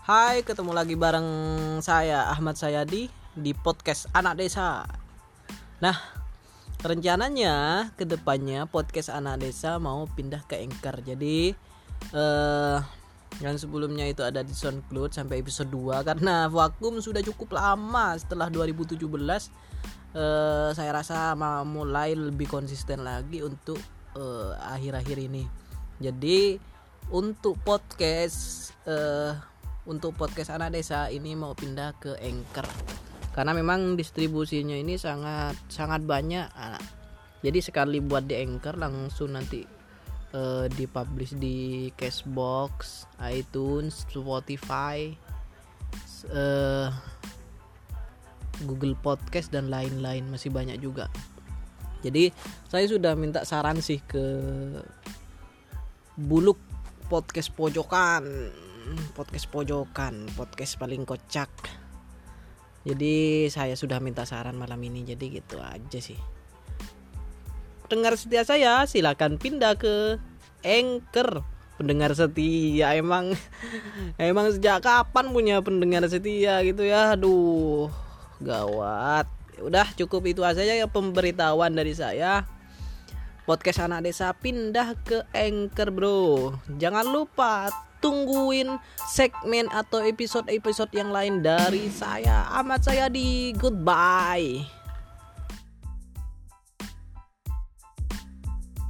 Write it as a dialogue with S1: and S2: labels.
S1: Hai, ketemu lagi bareng saya Ahmad Sayadi di podcast Anak Desa. Nah, rencananya ke depannya podcast Anak Desa mau pindah ke Anchor. Jadi eh yang sebelumnya itu ada di SoundCloud sampai episode 2 karena vakum sudah cukup lama setelah 2017 eh, saya rasa mau mulai lebih konsisten lagi untuk eh, akhir-akhir ini. Jadi untuk podcast eh, untuk podcast anak desa ini mau pindah ke Anchor karena memang distribusinya ini sangat sangat banyak anak. Jadi sekali buat di Anchor langsung nanti eh, dipublish di Cashbox, iTunes, Spotify, eh, Google Podcast dan lain-lain masih banyak juga. Jadi saya sudah minta saran sih ke Buluk podcast pojokan, podcast pojokan, podcast paling kocak. Jadi saya sudah minta saran malam ini jadi gitu aja sih. Pendengar setia saya silakan pindah ke Anchor. Pendengar setia emang emang sejak kapan punya pendengar setia gitu ya. Aduh, gawat. Udah cukup itu aja ya pemberitahuan dari saya podcast anak desa pindah ke Anchor bro jangan lupa tungguin segmen atau episode-episode yang lain dari saya. Amat saya di goodbye